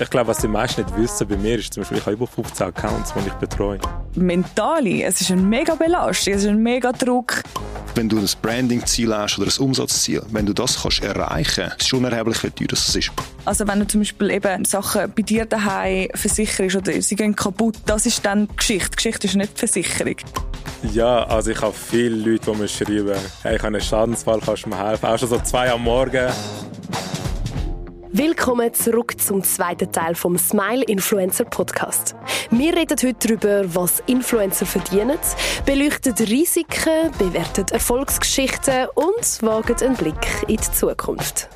Ich glaube, was die meisten nicht wissen bei mir ist zum Beispiel, ich habe über 15 Accounts, die ich betreue. Mentali, es ist ein mega Belastung, es ist ein mega Druck. Wenn du ein Branding-Ziel hast oder ein Umsatzziel, wenn du das kannst erreichen kannst, ist es schon unerheblich, wie teuer das ist. Also wenn du zum Beispiel eben Sachen bei dir daheim versicherst oder sie gehen kaputt, das ist dann die Geschichte. Die Geschichte ist nicht die Versicherung. Ja, also ich habe viele Leute, die mir schreiben, hey, ich habe einen Schadensfall, kannst du mir helfen? Auch schon so zwei am Morgen. Willkommen zurück zum zweiten Teil vom Smile Influencer Podcast. Wir reden heute darüber, was Influencer verdienen, beleuchten Risiken, bewerten Erfolgsgeschichten und wagen einen Blick in die Zukunft.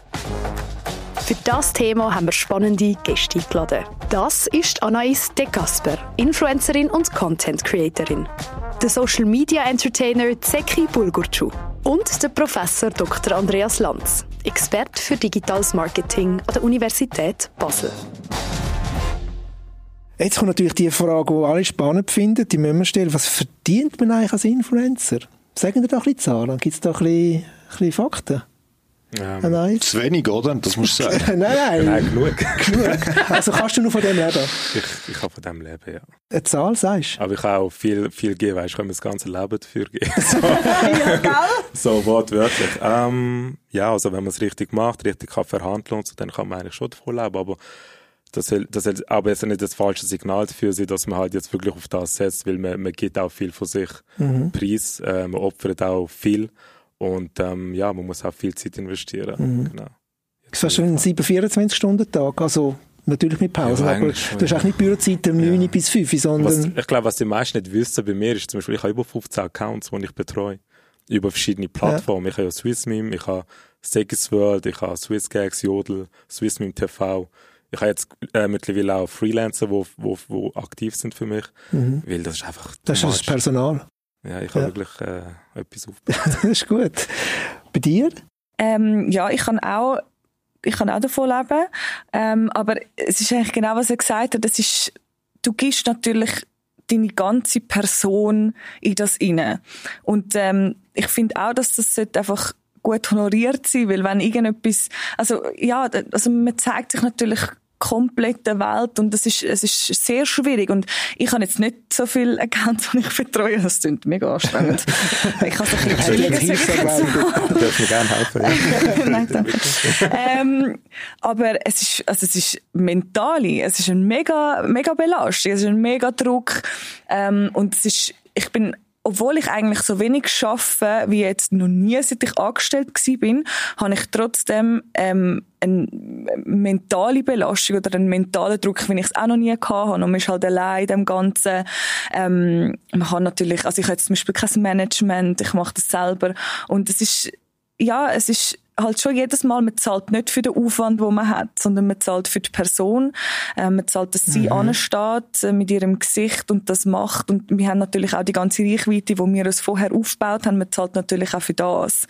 Für das Thema haben wir spannende Gäste eingeladen. Das ist Anais de Gasper, Influencerin und Content Creatorin. Der Social Media Entertainer Zeki Bulgurcu und der Professor Dr. Andreas Lanz, Experte für digitales Marketing an der Universität Basel. Jetzt kommt natürlich die Frage, die alle spannend finden, die müssen wir stellen. Was verdient man eigentlich als Influencer? Sagen wir doch ein bisschen Zahlen. Gibt es da ein bisschen Fakten? Ähm, Nein. Zu wenig, oder? Das musst du sagen. nein, nein. Nein, genug. Genug. Also kannst du nur von dem leben? Ich, ich habe von dem leben, ja. Eine Zahl sagst Aber ich habe auch viel, viel geben, weißt, ich kann mir das ganze Leben dafür geben. ja, gell? so wortwörtlich. Ähm, ja, also wenn man es richtig macht, richtig kann verhandeln und so, dann kann man eigentlich schon davon leben, aber das soll, das soll aber jetzt nicht das falsche Signal dafür sein, dass man halt jetzt wirklich auf das setzt, weil man, man gibt auch viel von sich Preis, äh, man opfert auch viel und ähm, ja, man muss auch viel Zeit investieren. Genau. du? Das ist ein 7-24-Stunden-Tag. Also natürlich mit Pausen. Ja, aber schon, du hast auch nicht Bürozeit um 9 bis 5, Was, sondern... ich glaube, was die meisten nicht wissen bei mir ist zum Beispiel, ich habe über 15 Accounts, die ich betreue. Über verschiedene Plattformen. Ich habe ja SwissMeme, ich habe Segis World, ich habe SwissGags, Jodel, SwissMeme TV. Ich habe jetzt äh, mittlerweile auch Freelancer, wo, wo, wo aktiv sind für mich, weil das ist einfach das ist das. Personal. Ja, ich habe Ja. wirklich äh, etwas aufgebaut. das ist gut. Bei dir? Ähm, ja, ich kann auch, ich kann auch davon leben. Ähm, aber es ist eigentlich genau, was er gesagt hat. Das ist, du gibst natürlich deine ganze Person in das inne. Und ähm, ich finde auch, dass das sollte einfach gut honoriert sein, weil wenn irgendetwas, also ja, also man zeigt sich natürlich komplett der Welt und es ist, es ist sehr schwierig und ich habe jetzt nicht so viele Accounts, die ich betreue, das klingt mega anstrengend. ich habe so ein bisschen Soll ich Heiligen, sag ich gerne helfen. Nein, danke. ähm, aber es ist, also es ist mental, es ist ein mega, mega Belastung, es ist ein mega Druck, ähm, und es ist, ich bin, obwohl ich eigentlich so wenig schaffe, wie jetzt noch nie, seit ich angestellt bin, habe ich trotzdem, ähm, eine mentale Belastung oder einen mentalen Druck, wie ich es auch noch nie habe. Und man ist halt allein in dem Ganzen. Ähm, man kann natürlich, also ich habe jetzt zum Beispiel kein Management, ich mache das selber. Und es ist, ja, es ist halt schon jedes Mal, man zahlt nicht für den Aufwand, den man hat, sondern man zahlt für die Person. Äh, man zahlt, dass sie ansteht äh, mit ihrem Gesicht und das macht. Und wir haben natürlich auch die ganze Reichweite, die wir uns vorher aufgebaut haben. Man zahlt natürlich auch für das.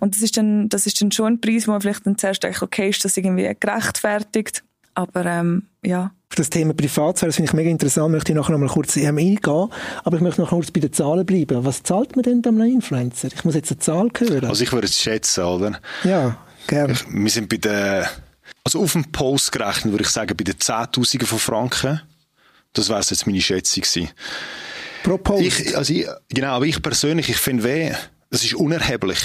Und das ist dann, das ist dann schon ein Preis, wo man vielleicht dann zuerst denkt, okay, ist das irgendwie gerechtfertigt? Aber, ähm, ja. Auf das Thema Privatsphäre, das finde ich mega interessant, möchte ich nachher noch mal kurz eingehen. Aber ich möchte noch kurz bei den Zahlen bleiben. Was zahlt man denn einem Influencer? Ich muss jetzt eine Zahl hören. Also ich würde es schätzen, oder? ja, gerne. Wir sind bei den, also auf dem Post gerechnet, würde ich sagen, bei den Zehntausenden von Franken. Das wäre jetzt meine Schätzung gewesen. Pro Post. Ich, also ich, genau, aber ich persönlich, ich finde weh, das ist unerheblich.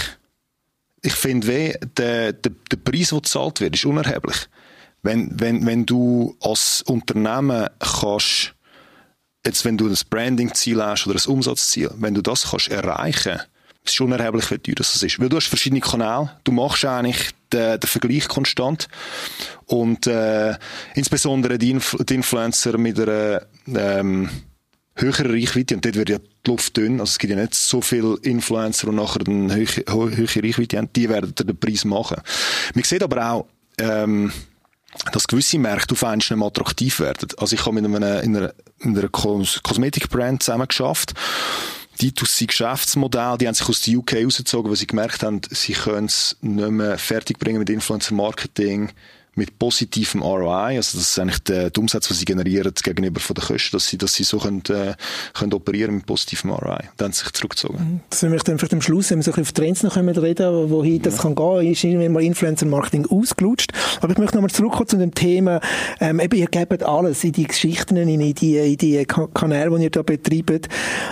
Ich finde weh, der, der, der Preis, der gezahlt wird, ist unerheblich. Wenn, wenn, wenn du als Unternehmen kannst, jetzt wenn du ein Branding-Ziel hast oder ein Umsatzziel, wenn du das kannst erreichen, ist unerheblich, wie teuer das ist. Weil du hast verschiedene Kanäle, du machst eigentlich den, den Vergleich konstant. Und äh, insbesondere die, Inf die Influencer mit einer ähm, höhere Reichweite. Und dort wird ja die Luft dünn, also es gibt ja nicht so viele Influencer, die nachher eine höhere Reichweite haben, die werden den Preis machen. Man sieht aber auch, ähm, dass gewisse Märkte auf einmal attraktiv werden. Also ich habe mit einem, in einer, in einer Kos Kosmetikbrand zusammen geschafft. Die das Geschäftsmodell, die haben sich aus der UK rausgezogen, weil sie gemerkt haben, sie können es nicht mehr fertig bringen mit Influencer Marketing mit positivem ROI, also das ist eigentlich der, der Umsatz, den sie generieren gegenüber von den Kosten, dass sie, dass sie so können, äh, können operieren mit positivem ROI. Dann sich zurückgezogen. Das will ich dann vielleicht am Schluss, wenn wir so ein bisschen auf Trends noch reden, wohin das ja. kann gehen, ist irgendwann mal Influencer-Marketing ausgelutscht. Aber ich möchte nochmal zurückkommen zu dem Thema, ähm, eben, ihr gebt alles in die Geschichten, in die, in die Kanäle, die ihr da betreibt.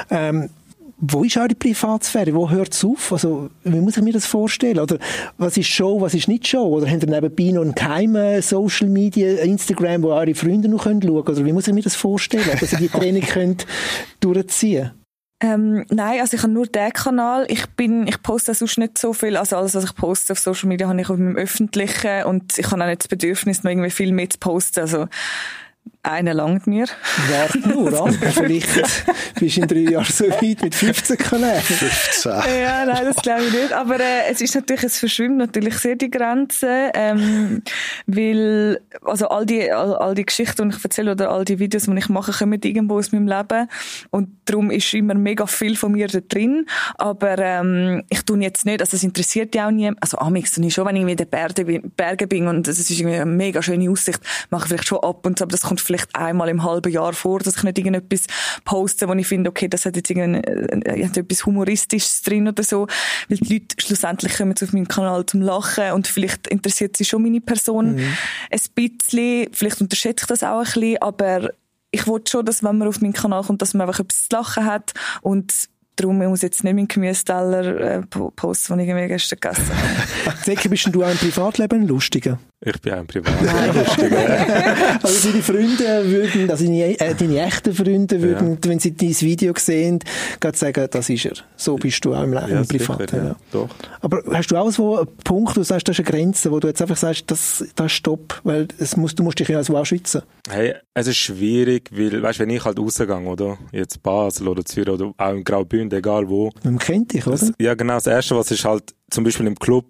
Ähm, wo ist eure Privatsphäre? Wo hört es auf? Also, wie muss ich mir das vorstellen? Oder was ist Show, was ist nicht Show? Oder habt ihr nebenbei noch einen geheimen Social Media, Instagram, wo eure Freunde noch schauen können? Oder wie muss ich mir das vorstellen, dass ihr die Training könnt durchziehen ähm, nein, also ich habe nur den Kanal. Ich bin, ich poste sonst nicht so viel. Also alles, was ich poste auf Social Media, habe ich auf meinem öffentlichen und ich habe auch nicht das Bedürfnis, noch irgendwie viel mehr zu posten. Also einer langt mir. Warte nur an. Vielleicht bist du in drei Jahren so weit mit 15 Kanälen. 15. Ja, nein, das glaube ich nicht. Aber äh, es ist natürlich, es verschwimmt natürlich sehr die Grenzen. Ähm, weil, also all die, all, all die Geschichten, die ich erzähle oder all die Videos, die ich mache, kommen irgendwo aus meinem Leben. Und darum ist immer mega viel von mir da drin. Aber ähm, ich tue jetzt nicht, also es interessiert ja auch nie. Also amix tue ich schon, wenn ich in den Bergen bin, und es ist irgendwie eine mega schöne Aussicht, mache ich vielleicht schon ab und zu, aber das kommt vielleicht einmal im halben Jahr vor, dass ich nicht irgendetwas poste, wo ich finde, okay, das hat jetzt irgendwie äh, etwas Humoristisches drin oder so, weil die Leute schlussendlich kommen auf meinen Kanal zum Lachen und vielleicht interessiert sie schon meine Person mhm. ein bisschen, vielleicht unterschätze ich das auch ein bisschen, aber ich wollte schon, dass wenn man auf meinen Kanal kommt, dass man einfach etwas zu lachen hat und Darum muss ich jetzt nicht meinen Gemüseteller äh, posten, den ich irgendwie gestern gegessen habe. Zecke, bist du auch im Privatleben ein Lustiger? Ich bin auch im Privatleben lustiger. also deine Freunde würden, also deine, äh, deine echten Freunde würden, ja. wenn sie dein Video sehen, gerade sagen, das ist er. So bist du auch im, ja, im Privatleben. Ja, doch. Aber hast du auch so einen Punkt, wo du sagst, das ist eine Grenze, wo du jetzt einfach sagst, das, das ist Stopp, weil es muss, du musst dich ja also auch schützen? Hey, es ist schwierig, weil, weißt, wenn ich halt rausgehe, oder? Jetzt Basel oder Zürich oder auch im Graubünden, egal wo. Man kennt dich, oder? Das, ja, genau. Das Erste, was ist halt, zum Beispiel im Club,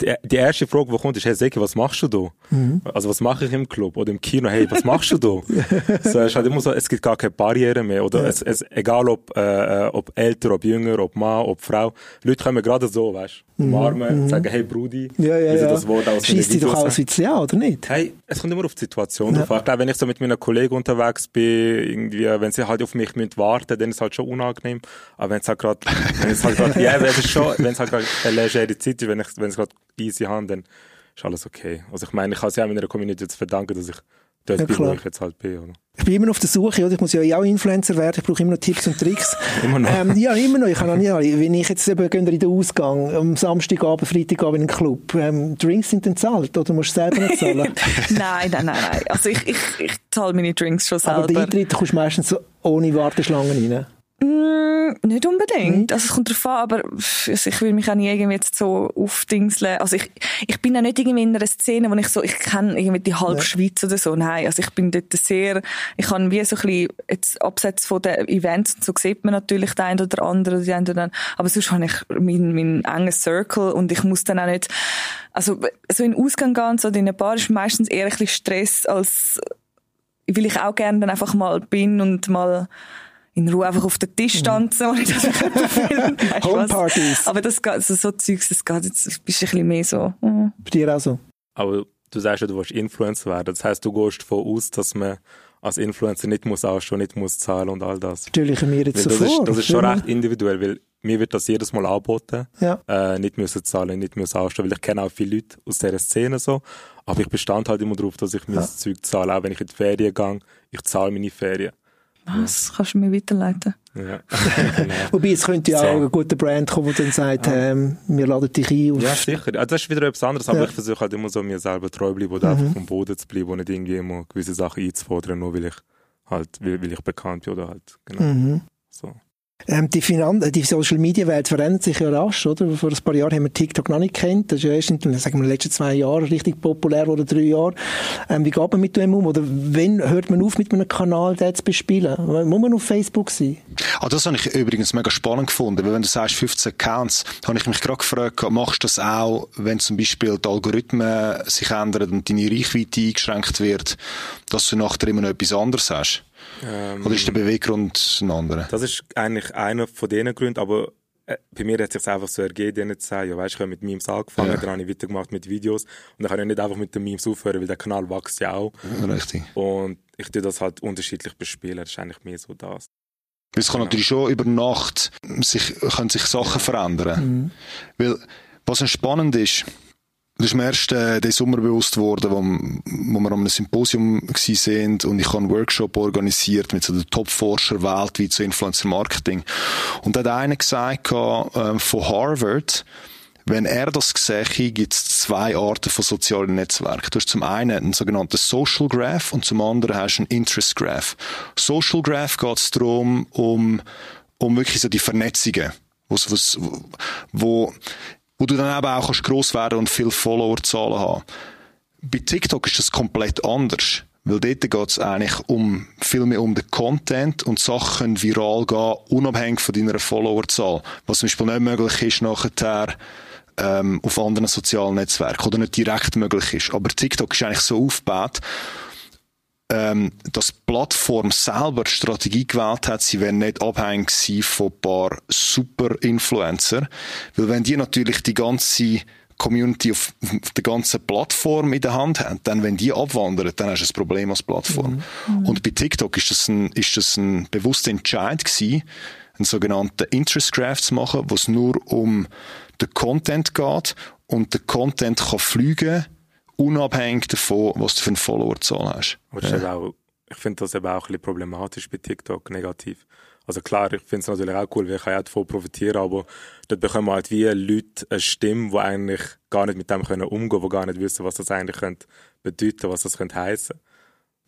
die, die erste Frage, die kommt, ist, hey Seki, was machst du da? Mhm. Also was mache ich im Club oder im Kino? Hey, was machst du da? so, es halt immer so, es gibt gar keine Barriere mehr. Oder ja. es, es, egal ob, äh, ob älter, ob jünger, ob Mann, ob Frau. Leute kommen gerade so, weißt du. Umarmen, mhm. sagen, hey Brudi. Ja, ja, ja. Das Wort aus Schießt dich doch aus wie ja, oder nicht? Hey, es kommt immer auf die Situation ja. drauf. Ich glaube, wenn ich so mit meinen Kollegen unterwegs bin, irgendwie, wenn sie halt auf mich müssen warten, dann ist es halt schon unangenehm. Aber wenn es halt gerade, wenn es halt gerade, ja, wenn es schon, wenn es halt gerade eine legere Zeit ist, wenn ich, wenn es gerade easy haben, dann ist alles okay. Also ich meine, ich kann es ja meiner Community zu verdanken, dass ich dort ja, bin, wo ich jetzt halt bin. Oder? Ich bin immer noch auf der Suche, oder? Ich muss ja auch Influencer werden. Ich brauche immer noch Tipps und Tricks. immer noch? Ähm, ja, immer noch. Ich kann auch nicht, wenn ich jetzt eben in den Ausgang, am Samstagabend, Freitagabend in den Club, ähm, Drinks sind dann zahlt, oder musst du selber nicht zahlen? nein, nein, nein, nein. Also ich, ich, ich zahle meine Drinks schon selber. Aber der Eintritt kommst du meistens so ohne Warteschlangen rein. Mm, nicht unbedingt. Mhm. Also es kommt darauf an, aber also ich will mich auch nie irgendwie jetzt so aufdingseln. Also ich, ich bin auch nicht irgendwie in einer Szene, wo ich so, ich kenne irgendwie die halbe ja. Schweiz oder so. Nein, also ich bin dort sehr, ich kann wie so ein bisschen, jetzt abseits von den Events, so sieht man natürlich den einen oder anderen, die einen oder anderen, aber sonst habe ich meinen mein engen Circle und ich muss dann auch nicht, also so in Ausgang gehen, so in einer Bar ist meistens eher ein bisschen Stress, als weil ich auch gerne dann einfach mal bin und mal in Ruhe einfach auf den Tisch mhm. tanzen, ohne dass ich filmen Homepartys. Aber das geht, also so Zeugs, das geht jetzt, bist ein bisschen mehr so. Mhm. Bei dir auch so? Aber du sagst ja, du willst Influencer werden. Das heisst, du gehst davon aus, dass man als Influencer nicht muss ausschauen, nicht muss zahlen und all das. Stelle ich mir jetzt so das vor. Ist, das ist schon recht individuell, weil mir wird das jedes Mal angeboten. Ja. Äh, nicht müssen zahlen, nicht müssen ausschauen, weil ich kenne auch viele Leute aus dieser Szene so. Aber ich bestand halt immer darauf, dass ich mir ja. das Zeug zahle. Auch wenn ich in die Ferien gehe, ich zahle meine Ferien. Was? Kannst du mir weiterleiten? Ja. Wobei, es könnte ja auch ein guter Brand kommen, der dann sagt, ja. ähm, wir laden dich ein. ja, sicher. Also das ist wieder etwas anderes, aber ja. ich versuche halt immer so mir selber treu bleiben oder mhm. einfach vom Boden zu bleiben und nicht irgendwie immer gewisse Sachen einzufordern, nur weil ich halt, weil, weil ich bekannt bin oder halt, genau. Mhm. So. Ähm, die, Finan die Social Media Welt verändert sich ja rasch, oder? Vor ein paar Jahren haben wir TikTok noch nicht kennt. Das ist ja erst in, sagen wir, den letzten zwei Jahren richtig populär oder drei Jahre. Ähm, wie geht man mit dem um? Oder wenn hört man auf, mit einem Kanal den zu bespielen? Muss man auf Facebook sein? Ah, das habe ich übrigens mega spannend gefunden, weil wenn du sagst 15 Accounts, habe ich mich gerade gefragt, machst du das auch, wenn zum Beispiel die Algorithmen sich ändern und deine Reichweite eingeschränkt wird, dass du nachher immer noch etwas anderes hast? Ähm, Oder ist der Beweggrund ein anderer? Das ist eigentlich einer von diesen Gründen, aber äh, bei mir hat es sich einfach so ergeben, denen zu sagen, ja, weißt, ich habe mit Memes angefangen, Ja. dann habe ich weitergemacht mit Videos und dann kann ich nicht einfach mit den Memes aufhören, weil der Kanal wächst ja auch. Richtig. Und ich tue das halt unterschiedlich bespielen, das ist eigentlich mehr so das. Es kann Genau. natürlich schon über Nacht sich, können sich Sachen verändern. Weil, was spannend ist, das ist mir erst äh, den Sommer bewusst worden, wo, wo wir an einem Symposium sind und ich habe einen Workshop organisiert mit so den Top-Forscher weltweit zu Influencer Marketing. Und da hat einer gesagt äh, von Harvard, wenn er das sehe, gibt es zwei Arten von sozialen Netzwerken. Du hast zum einen einen sogenannten Social Graph und zum anderen hast du einen Interest Graph. Social Graph geht es darum, um, um wirklich so die Vernetzungen, wo's, wo's, wo, wo du dann eben auch kannst gross werden und viel Followerzahlen haben. Bei TikTok ist das komplett anders. Weil dort geht es eigentlich um, viel mehr um den Content und Sachen können viral gehen, unabhängig von deiner Followerzahl. Was zum Beispiel nicht möglich ist nachher, ähm, auf anderen sozialen Netzwerken oder nicht direkt möglich ist. Aber TikTok ist eigentlich so aufgebaut, ähm, dass die Plattform selber die Strategie gewählt hat, sie werden nicht abhängig sein von ein paar super Influencer. Weil wenn die natürlich die ganze Community auf, auf der ganzen Plattform in der Hand haben, dann wenn die abwandern, dann hast du ein Problem als Plattform. Und bei TikTok ist das ein, ist das ein bewusster Entscheid gewesen, einen sogenannten Interest Graph zu machen, wo es nur um den Content geht und der Content kann fliegen, unabhängig davon, was du für eine Followerzahl hast. Auch, ich finde das eben auch ein bisschen problematisch bei TikTok, negativ. Also klar, ich finde es natürlich auch cool, weil ich kann ja davon profitieren, aber dort bekommen halt wie Leute eine Stimme, die eigentlich gar nicht mit dem können umgehen, die gar nicht wissen, was das eigentlich könnte bedeuten, was das könnte heißen.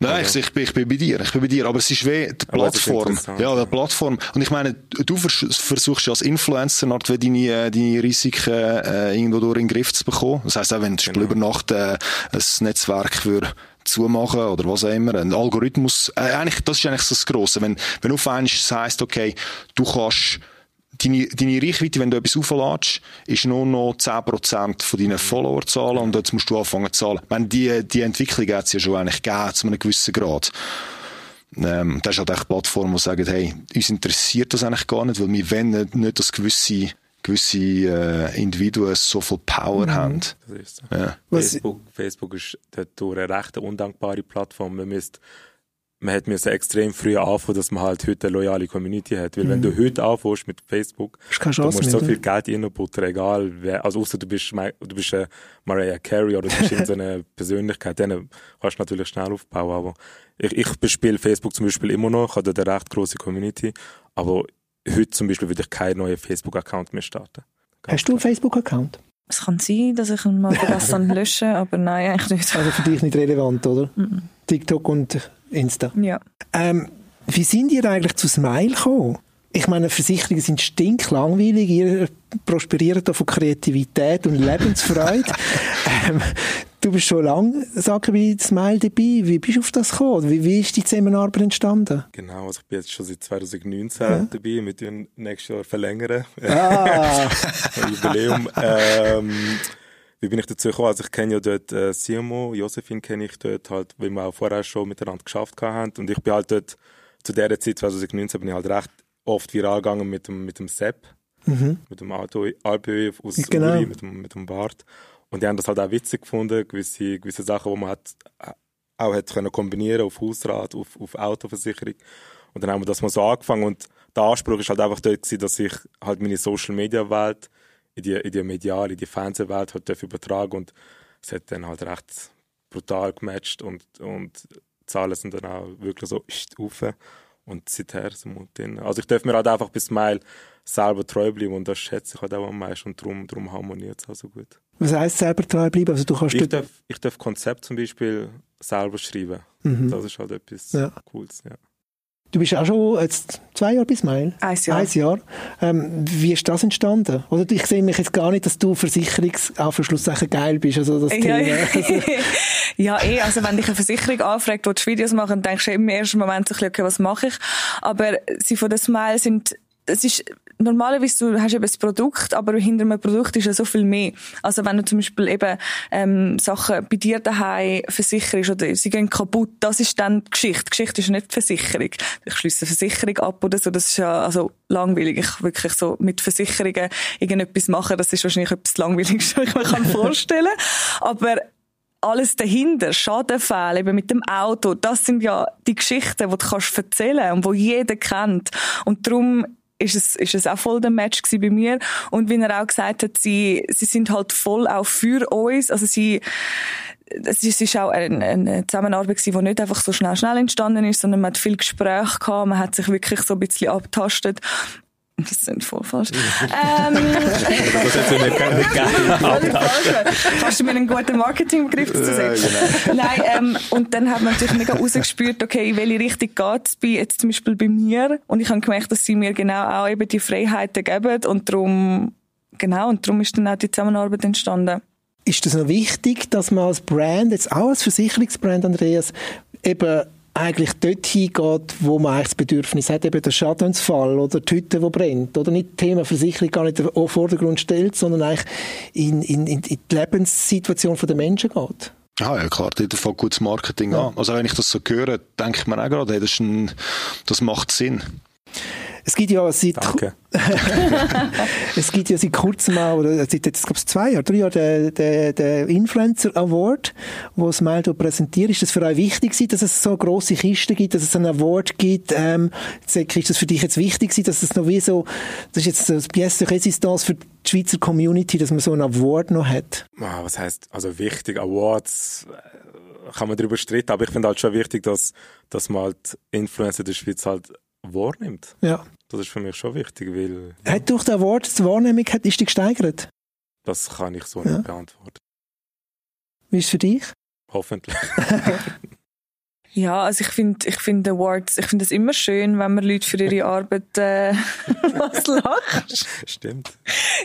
Nein, Also- ich, ich, bin, ich bin bei dir, ich bin bei dir, aber es ist wie die ist Plattform. Ja, die Plattform. Und ich meine, du vers versuchst ja als Influencer wie deine, äh, deine Risiken äh, irgendwo durch in den Griff zu bekommen. Das heisst auch, wenn du Genau. über Nacht äh, ein Netzwerk für zumachen oder was auch immer, ein Algorithmus, äh, eigentlich, das ist eigentlich so das Grosse. Wenn, wenn auf einmal heisst, okay, du kannst deine, deine Reichweite, wenn du etwas aufladest, ist nur noch 10% von deinen Followerzahlen und jetzt musst du anfangen zu zahlen. Ich meine, die, die Entwicklung hat es ja schon eigentlich gegeben, zu einem gewissen Grad. Ähm, das ist halt echt Plattformen, die sagen, hey, uns interessiert das eigentlich gar nicht, weil wir wollen nicht, nicht dass gewisse, gewisse äh, Individuen so viel Power haben. Das ist so. Ja. Facebook, Facebook ist dort durch eine recht undankbare Plattform. Man müsste man hätte müssen extrem früh anfangen, dass man halt heute eine loyale Community hat. Weil wenn du heute anfängst mit Facebook, du musst so viel? Geld reinbuttern, egal wer, also außer du bist, du bist äh, Mariah Carey oder du bist irgendeine Persönlichkeit, dann kannst du natürlich schnell aufbauen, aber ich, ich bespiele Facebook zum Beispiel immer noch, ich habe eine recht grosse Community, aber heute zum Beispiel würde ich keinen neuen Facebook-Account mehr starten. Ganz Hast du einen. Facebook-Account? Es kann sein, dass ich ihn mal verlasse und lösche, aber nein, eigentlich nicht. Also für dich nicht relevant, oder? TikTok und Insta. Ja. Ähm, wie sind ihr eigentlich zu Smile gekommen? Ich meine, Versicherungen sind stinklangweilig. Ihr prosperiert da von Kreativität und Lebensfreude. ähm, du bist schon lange, sagen wir, bei Smile dabei. Wie bist du auf das gekommen? Wie, wie ist die Zusammenarbeit entstanden? Genau, also ich bin jetzt schon seit 2019 dabei, mit dem nächstes Jahr verlängern. Ah, Jubiläum. ähm, wie bin ich dazu gekommen? Also ich kenne ja dort äh, Simo, Josephine kenne ich dort halt, weil wir auch vorher schon miteinander geschafft haben. Und ich bin halt dort, zu der Zeit, 2019, bin ich halt recht oft viral gegangen mit dem, mit dem Sepp, mit dem Auto, Alpö aus Genau. Uri, mit dem, mit dem Bart. Und die haben das halt auch witzig gefunden, gewisse, gewisse Sachen, die man hat, auch hat können kombinieren auf Hausrat, auf, auf Autoversicherung. Und dann haben wir das mal so angefangen und der Anspruch ist halt einfach dort gewesen, dass ich halt meine Social Media Welt in die, in die mediale, in die Fernsehwelt halt übertragen und es hat dann halt recht brutal gematcht und, und die Zahlen sind dann auch wirklich so rauf und seither sind wir. Also ich darf mir halt einfach bis Smile selber treu bleiben und das schätze ich halt auch am meisten und darum, darum harmoniert es auch so gut. Was heisst selber treu bleiben? Also du kannst Ich darf, ich darf Konzept zum Beispiel selber schreiben. Mhm. Das ist halt etwas Ja. Cooles. Ja. Du bist auch schon jetzt zwei Jahre bei Smile. Ein Jahr. Ein Jahr. Ähm, wie ist das entstanden? Oder ich sehe mich jetzt gar nicht, dass du Versicherungsaufschlusssachen geil bist. Also das Ja, Thema. Also, ja, eh, also wenn dich eine Versicherung anfragt, willst du Videos machen, denkst du im ersten Moment so ein bisschen, okay, was mache ich? Aber sie von der Smile sind, es ist, normalerweise du hast eben das Produkt, aber hinter einem Produkt ist ja so viel mehr. Also wenn du zum Beispiel eben ähm, Sachen bei dir daheim versicherst oder sie gehen kaputt, das ist dann die Geschichte. Geschichte ist nicht die Versicherung. Ich schließe Versicherung ab oder so, das ist ja also langweilig. Ich wirklich so mit Versicherungen irgendetwas machen, das ist wahrscheinlich etwas langweiligste, was ich mir kann vorstellen. Aber alles dahinter, Schadenfälle, eben mit dem Auto, das sind ja die Geschichten, die du kannst erzählen und wo jeder kennt. Und darum ist es, ist es auch voll der Match bei mir. Und wie er auch gesagt hat, sie, sie sind halt voll auch für uns. Also sie, es ist auch eine, eine Zusammenarbeit die nicht einfach so schnell, schnell entstanden ist, sondern man hat viel Gespräch gehabt, man hat sich wirklich so ein bisschen abtastet. Das sind voll falsch. ähm, das nicht, nicht gerne Kannst du mir einen guten Marketingbegriff sagen? Äh, genau. Nein, ähm, und dann hat man natürlich mega rausgespürt, okay, in welche Richtung geht es bei, jetzt zum Beispiel bei mir. Und ich habe gemerkt, dass sie mir genau auch eben die Freiheiten geben und darum, genau, und darum ist dann auch die Zusammenarbeit entstanden. Ist das noch wichtig, dass man als Brand, jetzt auch als Versicherungsbrand, Andreas, eben eigentlich dort hingeht, wo man eigentlich das Bedürfnis hat, eben der Schadensfall oder die Hütte, die brennt. Oder nicht Thema Versicherung gar nicht auf Vordergrund stellt, sondern eigentlich in, in, in die Lebenssituation der Menschen geht. Ah, ja, klar, dort fängt gutes Marketing ja. an. Also wenn ich das so höre, denke ich mir auch gerade, hey, das, ein, das macht Sinn. Es gibt ja seit, es gibt ja seit kurzem auch, oder seit jetzt, glaube ich, zwei Jahren, drei Jahren, den, den, den Influencer Award, wo das Meldo präsentiert. Ist das für euch wichtig dass es so grosse Kisten gibt, dass es einen Award gibt? Ähm, ist das für dich jetzt wichtig dass es noch wie so, das ist jetzt das Pièce de Résistance für die Schweizer Community, dass man so einen Award noch hat? Ah, was heißt also wichtig? Awards äh, kann man darüber streiten, aber ich finde halt schon wichtig, dass, dass man halt Influencer der Schweiz halt wahrnimmt. Ja. Das ist für mich schon wichtig, weil... Ja. Hat durch den Award die Wahrnehmung, hat, ist die gesteigert? Das kann ich so ja. nicht beantworten. Wie ist es für dich? Hoffentlich. Ja, also ich finde, ich finde Awards, ich finde es immer schön, wenn man Leute für ihre Arbeit äh, was lacht. Stimmt.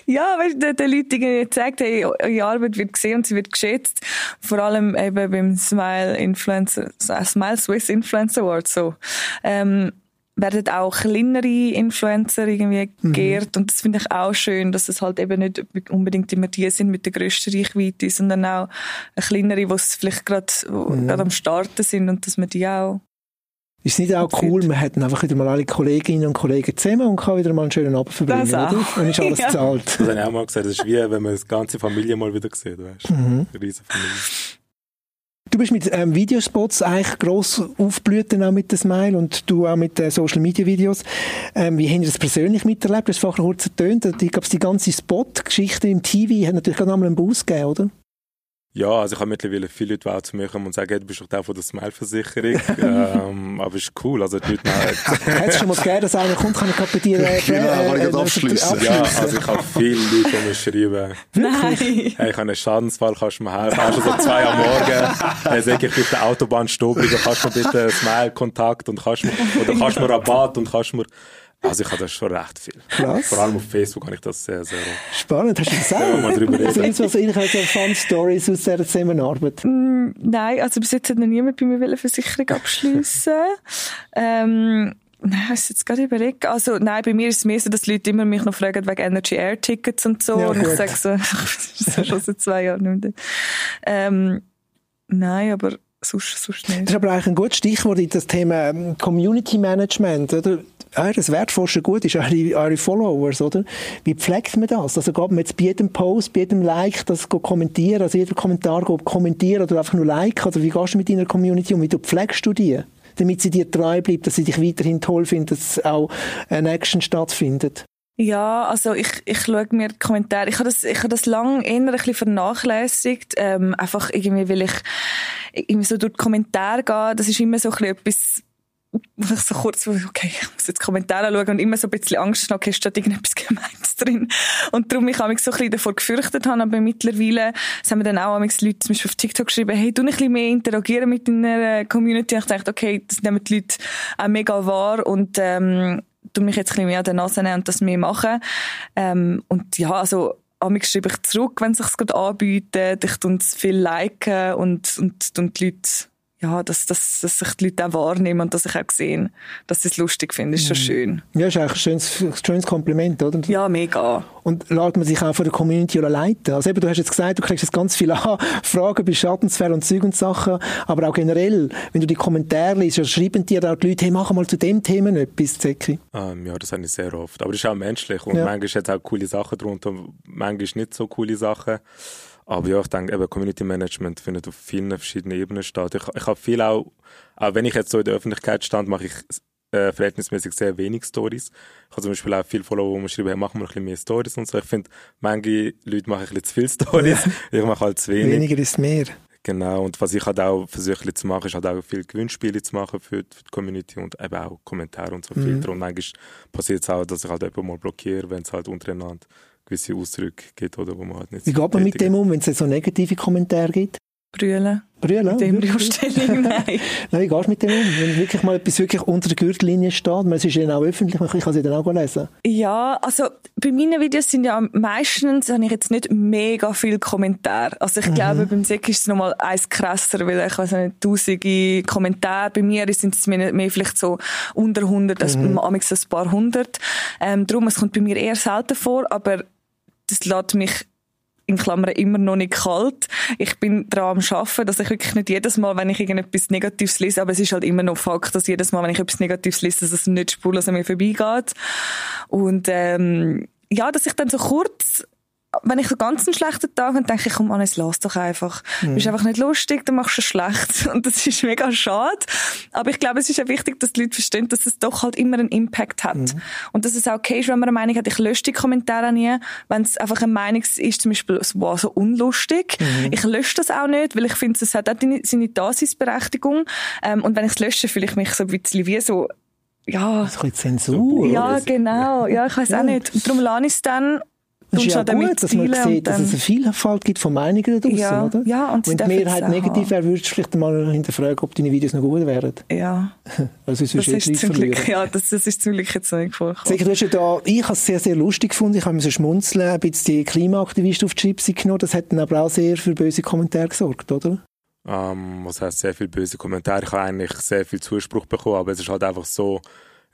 Ja, weißt du, den Leuten irgendwie zeigt, hey, eure Arbeit wird gesehen und sie wird geschätzt. Vor allem eben beim Smile Influencer, Smile Swiss Influencer Award so. Ähm, werden auch kleinere Influencer irgendwie mhm. geehrt. Mhm. Und das finde ich auch schön, dass es halt eben nicht unbedingt immer die sind mit der grössten Reichweite, sondern auch kleinere, die vielleicht gerade mhm. am Starten sind und dass man die auch ist nicht auch cool, man hat einfach wieder mal alle Kolleginnen und Kollegen zusammen und kann wieder mal einen schönen Abend verbringen, das oder? Dann ist alles ja. zahlt. Das habe ich auch mal gesagt, das ist wie, wenn man die ganze Familie mal wieder sieht, weißt du? Mhm. Eine riesige Familie. Du bist mit ähm, Videospots eigentlich gross aufblüht auch mit dem Smile und du auch mit äh, Social Media Videos. Ähm, wie haben Sie das persönlich miterlebt? Du hast vorhin kurz ertönt. Ich glaube, die ganze Spot-Geschichte im TV hat natürlich gerade einmal einen Boost gegeben, oder? Ja, also ich habe mittlerweile viele Leute, die auch zu mir kommen und sagen, hey, du bist doch der von der Smile-Versicherung. ähm, aber ist cool, also die Leute... Hat es schon mal gegeben, dass einer kommt, kann ich bei dir äh, äh, äh, abschließen. Ja, also ich habe viele Leute, die mir schreiben. Nein. Hey, ich habe einen Schadensfall, kannst du mir helfen? Hast du so zwei am Morgen? Dann sage ich, auf der Autobahn stobrig, kannst du mir bitte Smile-Kontakt und kannst mir, oder kannst mir Rabatt und kannst mir... Also ich habe das schon recht viel. Krass. Vor allem auf Facebook habe ich das sehr, sehr Spannend. Hast du das auch? mal drüber reden. Habe so Fun-Stories aus dieser Zusammenarbeit. Mm, nein, also bis jetzt hat noch niemand bei mir eine Versicherung abschliessen. ähm, Nein, hast du jetzt gerade überlegt? Also, nein, bei mir ist es mehr so, dass die Leute immer mich noch fragen wegen Energy Air Tickets und so. Ja, und ich sage so, das ist schon seit zwei Jahren nicht mehr. Ähm, nein, aber sonst, sonst nicht. Das ist aber eigentlich ein gutes Stichwort in das Thema ähm, Community Management, oder? Ja, das wertvollste Gut ist eure, eure Followers, oder? Wie pflegt man das? Also geht man jetzt bei jedem Post, bei jedem Like das kommentieren, also jeder Kommentar kommentieren oder einfach nur liken, oder wie gehst du mit deiner Community um? Wie pflegst du die? Damit sie dir treu bleibt, dass sie dich weiterhin toll finden, dass auch eine Action stattfindet? Ja, also ich, ich schaue mir die Kommentare, ich habe das, ich habe das lang eher ein bisschen vernachlässigt, ähm, einfach irgendwie, weil ich irgendwie so durch die Kommentare gehe, das ist immer so ein bisschen etwas, wo ich so kurz, okay, ich muss jetzt Kommentare schauen und immer so ein bisschen Angst habe, okay, steht irgendetwas Gemeines drin. Und darum ich mich so ein bisschen davor gefürchtet habe, aber mittlerweile das haben wir dann auch Leute zum Beispiel auf TikTok geschrieben, hey, du ein bisschen mehr interagieren mit deiner Community. Und ich dachte, okay, das nehmen die Leute auch mega wahr und ähm, du mich jetzt ein bisschen mehr an der Nase nehmen und das mehr machen. Ähm, und ja, also amix schreibe ich zurück, wenn es sich gerade anbietet. Ich tue es viel liken und, und, und die Leute ja, dass, dass, dass sich die Leute auch wahrnehmen und dass ich auch sehe, dass sie es lustig finden, ist schon schön. Ja, ist eigentlich ein schönes, schönes Kompliment, oder? Ja, mega. Und lässt man sich auch von der Community leiten. Also eben, du hast jetzt gesagt, du kriegst jetzt ganz viele Fragen bei Schattensphäre und Zeug und Sachen, aber auch generell, wenn du die Kommentare liest, schreiben dir auch die Leute, hey, mach mal zu dem Thema etwas, Zeki. Ähm, ja, das habe ich sehr oft. Aber das ist auch menschlich und ja. manchmal hat es auch coole Sachen drunter, manchmal nicht so coole Sachen. Aber ja, ich denke, eben Community Management findet auf vielen verschiedenen Ebenen statt. Ich, ich habe viel auch, auch wenn ich jetzt so in der Öffentlichkeit stand, mache ich äh, verhältnismäßig sehr wenig Stories. Ich habe zum Beispiel auch viele Follower, die mir schreiben, hey, mach mal ein bisschen mehr Stories und so. Ich finde, manche Leute machen ein bisschen zu viele Stories. Ja. Ich mache halt zu wenig. Weniger ist mehr. Genau, und was ich halt auch versuche zu machen, ist halt auch viel Gewinnspiele zu machen für die, für die Community und eben auch Kommentare und so mhm. Filter. Und manchmal passiert es auch, dass ich halt jemanden mal blockiere, wenn es halt untereinander gewisse Ausdrücke gibt, oder, wo man halt nicht Wie geht man mit dem um, wenn es so negative Kommentare gibt? Brüllen. Brüllen? Die Embryostellung, nein. nein, wie gehst du mit dem um? Wenn wirklich mal etwas wirklich unter der Gürtellinie steht, man ist ja auch öffentlich, man kann sie dann auch lesen. Ja, also bei meinen Videos sind ja meistens, habe ich jetzt nicht mega viel Kommentare. Also ich mhm. glaube, beim Sek ist es nochmal eins krasser, weil ich weiß nicht, tausende Kommentare. Bei mir sind es mehr, mehr vielleicht so unter 100, also mhm. ein paar hundert. Ähm, darum, es kommt bei mir eher selten vor, aber das lässt mich in Klammern immer noch nicht kalt. Ich bin dran am Arbeiten, dass ich wirklich nicht jedes Mal, wenn ich irgendetwas Negatives lese, aber es ist halt immer noch Fakt, dass jedes Mal, wenn ich etwas Negatives lese, dass es nicht spurlos an mir vorbeigeht. Und ähm, ja, dass ich dann so kurz wenn ich so ganz einen schlechten Tag habe, denke ich, komm, Hannes, lass doch einfach. Mhm. Du bist einfach nicht lustig, dann machst du schlecht. Und das ist mega schade. Aber ich glaube, es ist ja wichtig, dass die Leute verstehen, dass es doch halt immer einen Impact hat. Mhm. Und dass es auch okay ist, wenn man eine Meinung hat, ich lösche die Kommentare nie. Wenn es einfach eine Meinung ist, zum Beispiel, wow, so unlustig. Mhm. Ich lösche das auch nicht, weil ich finde, es hat auch seine Daseinsberechtigung. Ähm, und wenn ich es lösche, fühle ich mich so ein bisschen wie so, ja. ein bisschen Zensur. Ja, genau. Ja, ich weiß ja. auch nicht. Und darum lerne ich es dann das ist ja gut, dass man sieht, dass es eine Vielfalt gibt von Meinungen da draussen, ja, oder? Ja, und Wenn die Mehrheit negativ wäre, würdest du vielleicht mal hinterfragen, ob deine Videos noch gut wären. Ja. Also, das ist zum Glück, ja, das, das ist zum Glück jetzt noch nicht vorgekommen. du hast ja da, ich habe es sehr, sehr lustig gefunden, ich habe mir so schmunzeln, ein bisschen die Klimaaktivisten auf die Chips genommen, das hat dann aber auch sehr für böse Kommentare gesorgt, oder? Um, ähm, was heißt sehr viele böse Kommentare? Ich habe eigentlich sehr viel Zuspruch bekommen, aber es ist halt einfach so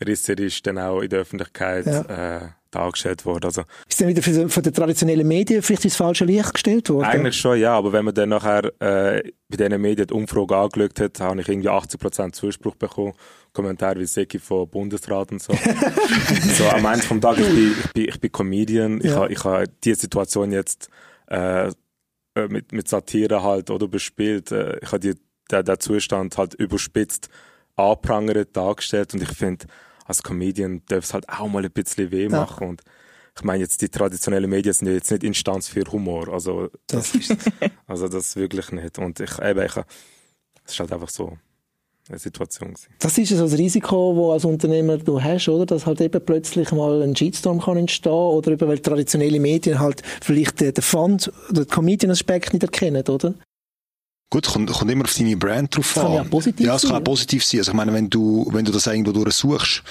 risserisch dann auch in der Öffentlichkeit ja. äh, dargestellt worden. Also, ist dann wieder von den traditionellen Medien vielleicht ins falsche Licht gestellt worden? Eigentlich schon, ja. Aber wenn man dann nachher äh, bei diesen Medien die Umfrage angeschaut hat, habe ich irgendwie 80% Zuspruch bekommen. Kommentar wie Seki von Bundesrat und so. so am Ende vom Tag, ich bin, ich bin, ich bin Comedian. Ja. Ich habe ich ha diese Situation jetzt äh, äh, mit, mit Satire halt oder bespielt. Äh, ich habe den, den Zustand halt überspitzt anprangert dargestellt und ich finde, als Comedian darf es halt auch mal ein bisschen weh machen. Ja. Und ich meine, jetzt die traditionellen Medien sind ja jetzt nicht Instanz für Humor. Also das, das also das wirklich nicht. Und ich, eben, ich, es ist halt einfach so eine Situation gewesen. Das ist so das Risiko, das als Unternehmer du hast, oder? Dass halt eben plötzlich mal ein Shitstorm kann entstehen oder eben, weil traditionelle Medien halt vielleicht den Fund oder den Comedian-Aspekt nicht erkennen, oder? Gut, kommt, kommt immer auf deine Brand drauf an. Kann ja positiv Ja, es kann auch positiv sein. Also ich meine, wenn du, wenn du das irgendwo durchsuchst,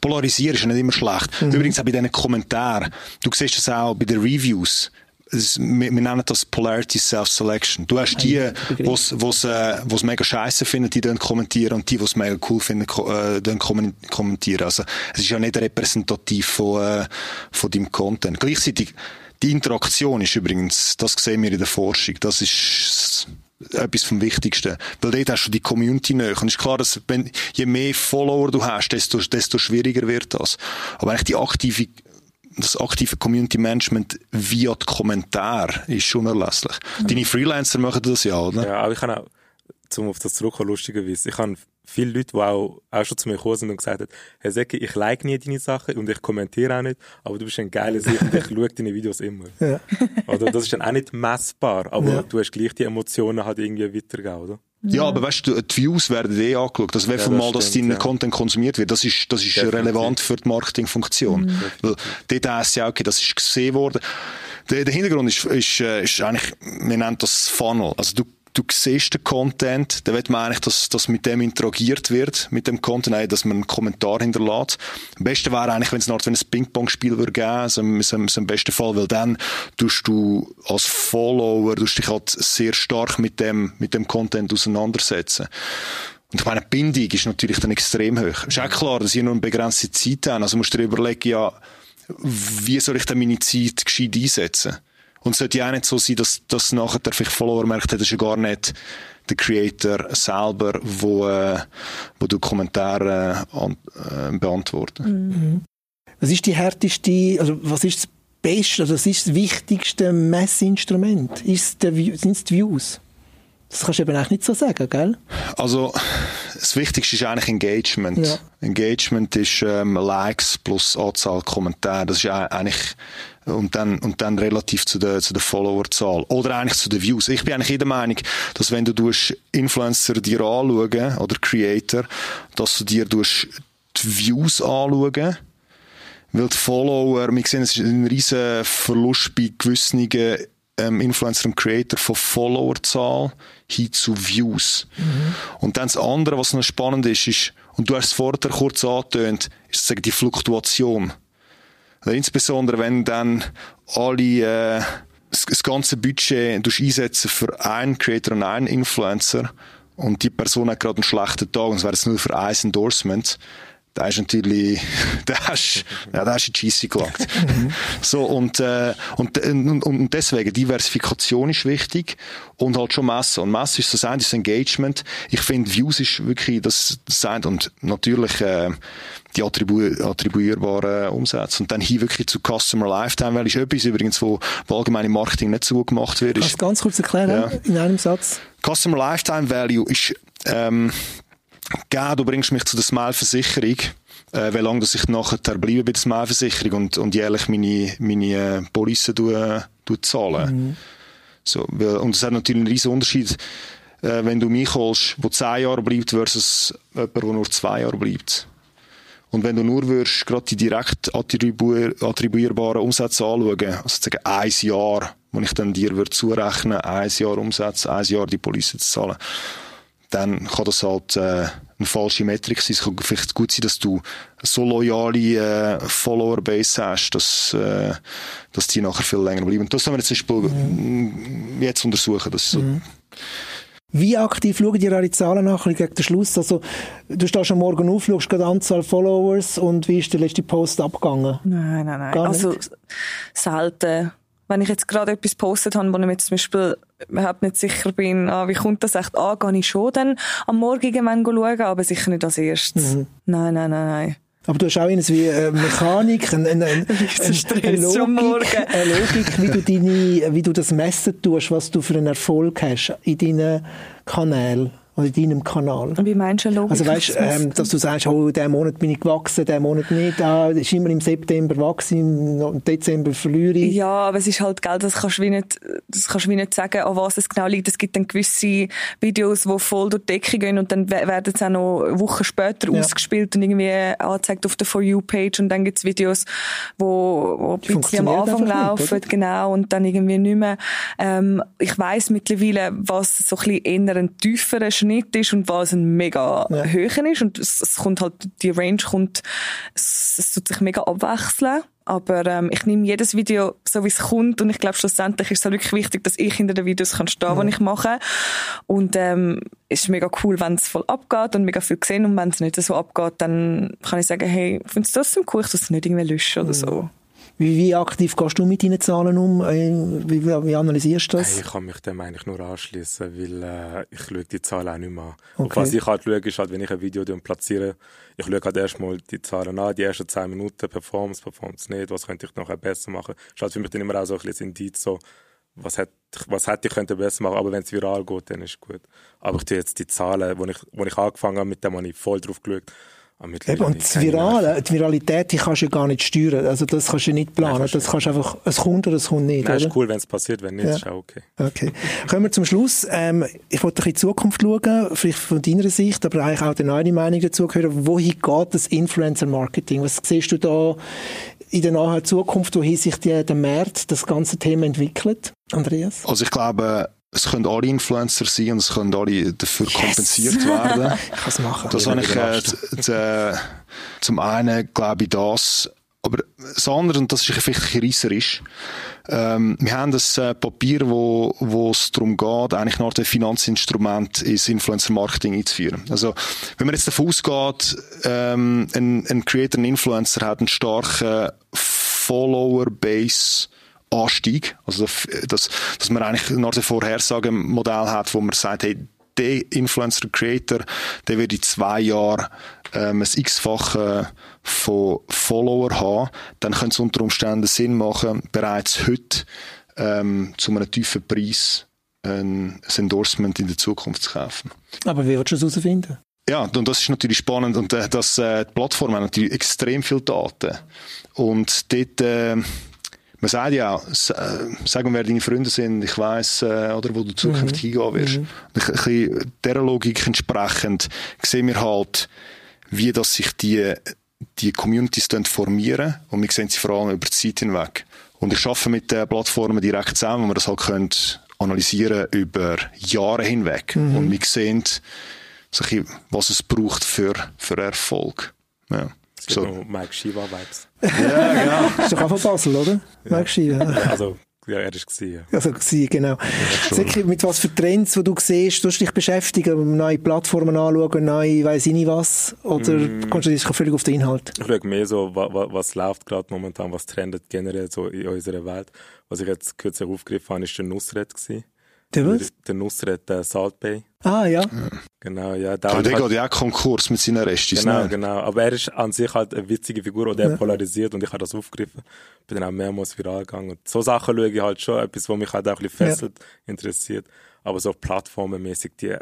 polarisieren ist ja nicht immer schlecht. Mhm. Übrigens auch bei diesen Kommentaren. Du siehst das auch bei den Reviews. Das, wir, wir, nennen das Polarity Self-Selection. Du hast die, die es äh, mega scheiße finden, die dann kommentieren und die, die es mega cool finden, äh, dann kommentieren. Also es ist ja nicht repräsentativ von, äh, von deinem Content. Gleichzeitig, die Interaktion ist übrigens, das sehen wir in der Forschung, das ist etwas vom Wichtigsten. Weil dort hast du die Community näher. Und es ist klar, dass wenn, je mehr Follower du hast, desto, desto schwieriger wird das. Aber eigentlich die aktive, das aktive Community Management via die Kommentare ist schon unerlässlich. Mhm. Deine Freelancer machen das ja, oder? Ja, aber ich kann auch, zum auf das zurückkommen, lustigerweise, ich habe viele Leute, die auch, auch schon zu mir gekommen sind und gesagt haben, Herr Säcke, ich like nie deine Sachen und ich kommentiere auch nicht, aber du bist ein geiler Sicht und ich schaue deine Videos immer. Ja. Oder das ist dann auch nicht messbar, aber ja. du hast gleich die Emotionen halt irgendwie weitergegeben, oder? Ja, aber weißt du, die Views werden eh angeschaut. Das wäre ja, mal, dass dein ja. Content konsumiert wird. Das ist, das ist relevant für die Marketingfunktion. Mhm. Weil dort heisst ja, okay, das ist gesehen worden. Der, der Hintergrund ist, ist, äh, ist eigentlich, wir nennen das Funnel. Also du du siehst den Content, dann will man eigentlich, dass, dass mit dem interagiert wird, mit dem Content, dass man einen Kommentar hinterlässt. Am besten wäre eigentlich, wenn es eine Art, wenn ein Ping-Pong-Spiel würde geben, so, so, so im besten Fall, weil dann tust du als Follower, tust dich halt sehr stark mit dem, mit dem Content auseinandersetzen. Und ich meine, die Bindung ist natürlich dann extrem hoch. Ist auch klar, dass ich nur eine begrenzte Zeit habe. Also musst du dir überlegen, ja, wie soll ich denn meine Zeit gescheit einsetzen? Und es sollte ja auch nicht so sein, dass, dass nachher vielleicht Follower merkt, das ist ja gar nicht der Creator selber, wo, äh, wo du Kommentare äh, beantwortet. Mhm. Was ist die härteste, also was ist das beste, also was ist das wichtigste Messinstrument? Sind es die Views? Das kannst du eben eigentlich nicht so sagen, gell? Also, das Wichtigste ist eigentlich Engagement. Ja. Engagement ist ähm, Likes plus Anzahl Kommentare. Das ist eigentlich und dann, und dann relativ zu der, zu der Followerzahl. Oder eigentlich zu den Views. Ich bin eigentlich jeder Meinung, dass wenn du durch Influencer dir anschauen, oder Creator, dass du dir durch die Views anschauen, weil die Follower, wir sehen, es ist ein riesen Verlust bei gewissen ähm, Influencer und Creator von Followerzahl hin zu Views. Mhm. Und dann das andere, was noch spannend ist, ist, und du hast es vorher kurz angetönt, ist sozusagen die Fluktuation. Also insbesondere wenn dann alle äh, das, ganze Budget einsetzen für einen Creator und einen Influencer und die Person hat gerade einen schlechten Tag und es wäre jetzt nur für ein Endorsement, da ist natürlich, da hast, ja, da hast du die Scheisse gelagt. so, und, äh, und, und, und deswegen, Diversifikation ist wichtig und halt schon Masse. Und Masse ist das eine, das Engagement. Ich finde, Views ist wirklich das, das eine und natürlich, äh, die attribu attribuierbaren Umsätze. Und dann hier wirklich zu Customer Lifetime weil ist etwas übrigens, wo, wo allgemein im Marketing nicht so gemacht wird. Kannst du ganz kurz erklären, ja. in einem Satz? Customer Lifetime Value ist, ähm, Gell, du bringst mich zu der Smile-Versicherung, äh, wie lange dass ich nachher bleibe bei der Smile-Versicherung und, und jährlich meine, meine äh, Police du, äh, du zahlen. Mhm. So, und es hat natürlich einen riesen Unterschied, äh, wenn du mich holst, der zehn Jahre bleibt, versus jemand, der nur zwei Jahre bleibt. Und wenn du nur würdest, gerade die direkt attribuierbaren Umsätze anschauen, also sozusagen ein Jahr, wo ich dann dir würde zurechnen, ein Jahr Umsatz, ein Jahr die Police zu zahlen, dann kann das halt äh, eine falsche Metrik sein. Es kann vielleicht gut sein, dass du so loyale äh, Follower-Base hast, dass, äh, dass die nachher viel länger bleiben. Und das haben wir jetzt zum Beispiel mhm. jetzt untersuchen. Das so. Mhm. Wie aktiv schauen die eure Zahlen nach gegen den Schluss? Also, du stehst am Morgen auf, schaust die Anzahl Followers und wie ist der letzte Post abgegangen? Nein, nein, nein. also, selten wenn ich jetzt gerade etwas postet habe, wo ich mir zum Beispiel überhaupt nicht sicher bin, ah, wie kommt das echt an, gehe ich schon dann am Morgen schauen, aber sicher nicht als erstes. Mhm. Nein, nein, nein, nein. Aber du hast auch eines wie äh, Mechanik, eine, eine, eine, eine, Logik, eine Logik, wie du, deine, wie du das messen tust, was du für einen Erfolg hast in deinen Kanälen oder in deinem Kanal. Und wie meinst du Logik? Also weißt, ähm, dass du sagst, oh, diesen Monat bin ich gewachsen, diesen Monat nicht, ah, ist immer im September gewachsen, im Dezember verliere ich. Ja, aber es ist halt, gell, das kannst du wie nicht, das kannst du wie nicht sagen, an was es genau liegt. Es gibt dann gewisse Videos, die voll durch die Decke gehen und dann werden sie auch noch Wochen später ja. ausgespielt und irgendwie angezeigt auf der For You-Page und dann gibt es Videos, wo, wo ein bisschen am Anfang laufen, nicht, genau, und dann irgendwie nicht mehr. Ähm, ich weiss mittlerweile, was so ein bisschen eher ein tieferer Schnitt ist und was ein mega ja. höher ist und es, es, kommt halt, die Range kommt, es, es tut sich mega abwechseln. Aber ähm, ich nehme jedes Video so, wie es kommt und ich glaube, schlussendlich ist es halt wirklich wichtig, dass ich hinter den Videos kann stehen kann, ja. die ich mache. Und ähm, es ist mega cool, wenn es voll abgeht und mega viel gesehen und wenn es nicht so abgeht, dann kann ich sagen, hey, findest du das so cool, ich das nicht irgendwie löschen oder so. Wie, wie aktiv gehst du mit deinen Zahlen um? Äh, wie, wie analysierst du das? Hey, ich kann mich dem eigentlich nur anschließen, weil äh, ich schaue die Zahlen auch nicht mehr an. Okay. Und was ich halt schaue, ist halt, wenn ich ein Video platziere, ich schaue halt erstmal die Zahlen an, die ersten zehn Minuten, Performance, Performance nicht, was könnte ich noch besser machen. Das ist halt für mich dann immer auch so ein bisschen Indiz, so, was hätte, was hätte ich könnte besser machen, aber wenn es viral geht, dann ist es gut. Aber ich tue jetzt die Zahlen, wo ich, wo ich angefangen habe, mit dem habe ich voll drauf geschaut Eben, und das Virale, die Viralität, die kannst du gar nicht steuern. Also das kannst du nicht planen. Nein, das kannst du einfach, es kommt oder es kommt nicht. Nein, ist cool, wenn es passiert, wenn nicht, ja. ist auch okay. Okay. Kommen wir zum Schluss. Ähm, ich wollte in die Zukunft schauen, vielleicht von deiner Sicht, aber eigentlich auch deine Meinung dazu hören. Wohin geht das Influencer-Marketing? Was siehst du da in der nahen Zukunft, wohin sich die, der Markt, das ganze Thema entwickelt? Andreas? Also ich glaube, es können alle Influencer sein und es können alle dafür yes. kompensiert werden. ich kann es machen. Das habe ich äh, zum einen, glaube ich, das. Aber das andere, und das ist vielleicht ein reisserisch, ähm, wir haben das äh, Papier, wo, wo es darum geht, eigentlich noch ein Finanzinstrument ins Influencer-Marketing einzuführen. Also, wenn man jetzt davon ausgeht, ähm, ein, ein Creator, ein Influencer hat einen starken Follower-Base, Anstieg. Also, dass, dass man eigentlich noch ein Vorhersagemodell hat, wo man sagt, hey, der Influencer-Creator, der wird in zwei Jahren ähm, ein x-fache von Follower haben, dann könnte es unter Umständen Sinn machen, bereits heute ähm, zu einem tiefen Preis ein, ein Endorsement in der Zukunft zu kaufen. Aber wie willst du das herausfinden? Ja, und das ist natürlich spannend und äh, das, äh, die Plattform hat natürlich extrem viele Daten und dort äh, man sagt ja auch, äh, sagen wer deine Freunde sind, ich weiss, äh, oder wo du zukünftig mhm. hingehen wirst. Mhm. Ein bisschen dieser Logik entsprechend sehen wir halt, wie dass sich die, die Communities formieren und wir sehen sie vor allem über die Zeit hinweg. Und ich arbeite mit den Plattformen direkt zusammen, wo wir das halt können analysieren über Jahre hinweg. Mhm. Und wir sehen, was es braucht für, für Erfolg. Ja. So. Mike Shiva Vibes. Ja, genau. ist doch auch von Basel, oder? Ja. Mike Shiva. also, ja, er ist gewesen, ja. Also gewesen, genau. Sag, mit was für Trends, die du siehst, du dich beschäftigen, neue Plattformen anschauen, neue, weiss ich nicht was, oder mm. kommst du dich völlig auf den Inhalt? Ich schaue mehr so, was, was läuft gerade momentan, was trendet generell so in unserer Welt. Was ich jetzt kürzlich aufgegriffen habe, ist der Nusret gewesen. Der was? Der Nusret äh, Salt Bay. Ah, ja. Genau, ja. Da Aber der halt, geht ja auch Konkurs mit seinen Restis, Genau, ne? genau. Aber er ist an sich halt eine witzige Figur und er ja. polarisiert und ich habe das aufgegriffen. Bin dann auch mehrmals viral gegangen. Und so Sachen schaue ich halt schon, etwas, was mich halt auch ein bisschen fesselt, ja. interessiert. Aber so plattformenmäßig, die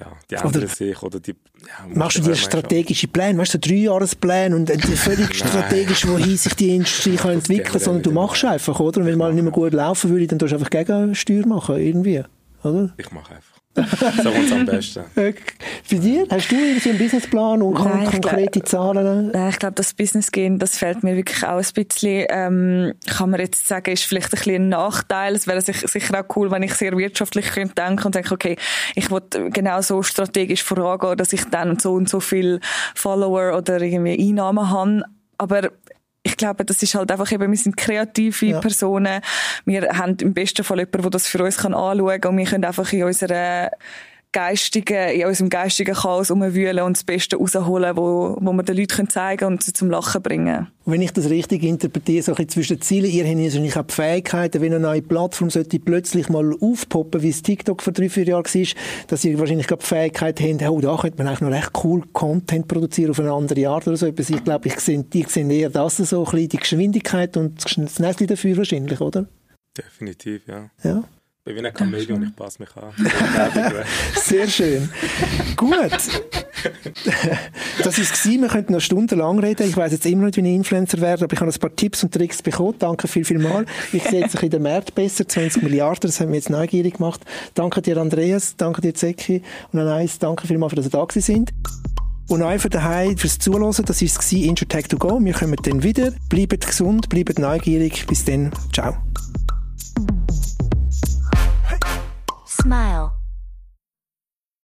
ja, die ändern sich oder die, ja, Machst du dir strategische Pläne, weißt du, so Dreijahrespläne und völlig strategisch, wohin sich die Industrie kann entwickeln kann, sondern du machst einfach, oder? Und wenn mal nicht mehr gut laufen würde, dann tust du einfach Gegensteuer machen, irgendwie, oder? Ich mache einfach. So uns am besten. Für dir? Hast du irgendwie einen Businessplan und Nein, konkrete glaub, Zahlen? Nein, ich glaube, das Business gehen, das fällt mir wirklich auch ein bisschen, ähm, kann man jetzt sagen, ist vielleicht ein bisschen ein Nachteil. Es wäre sicher auch cool, wenn ich sehr wirtschaftlich könnte denken und denke, okay, ich will genau so strategisch vorangehen, dass ich dann so und so viel Follower oder irgendwie Einnahmen habe. Aber ich glaube, das ist halt einfach eben, wir sind kreative ja. Personen. Wir haben im besten Fall jemanden, der das für uns anschauen kann und wir können einfach in unserer geistigen, in unserem geistigen Chaos umwühlen und das Beste rausholen, wo, wo wir den Leuten zeigen können und sie zum Lachen bringen. wenn ich das richtig interpretiere, so ein bisschen zwischen den Zielen, ihr habt wahrscheinlich auch die Fähigkeiten, wenn eine neue Plattform sollte plötzlich mal aufpoppen, wie es TikTok vor drei, vier Jahren war, dass ihr wahrscheinlich die Fähigkeit habt, oh, da könnte man eigentlich noch recht cool Content produzieren auf eine andere Art oder so. Ich glaube, ich sehe, die sehen eher das so ein bisschen, die Geschwindigkeit und das Näschen dafür wahrscheinlich, oder? Definitiv, ja. Ja. Ich bin ein Chamäleon, ich passe mich an. Sehr schön. Gut. Das war es. Wir könnten noch stundenlang reden. Ich weiß jetzt immer nicht, wie ich Influencer werde, aber ich habe ein paar Tipps und Tricks bekommen. Danke viel, viel mal. Ich sehe jetzt in den Markt besser. 20 Milliarden, das haben wir jetzt neugierig gemacht. Danke dir, Andreas. Danke dir, Zeki. Und an eins, danke vielmals, für dass ihr da sind. Und einfach daheim fürs Zuhören, das war es, Intertech to go. Wir kommen dann wieder. Bleibt gesund, bleibt neugierig. Bis dann. Ciao. Smile.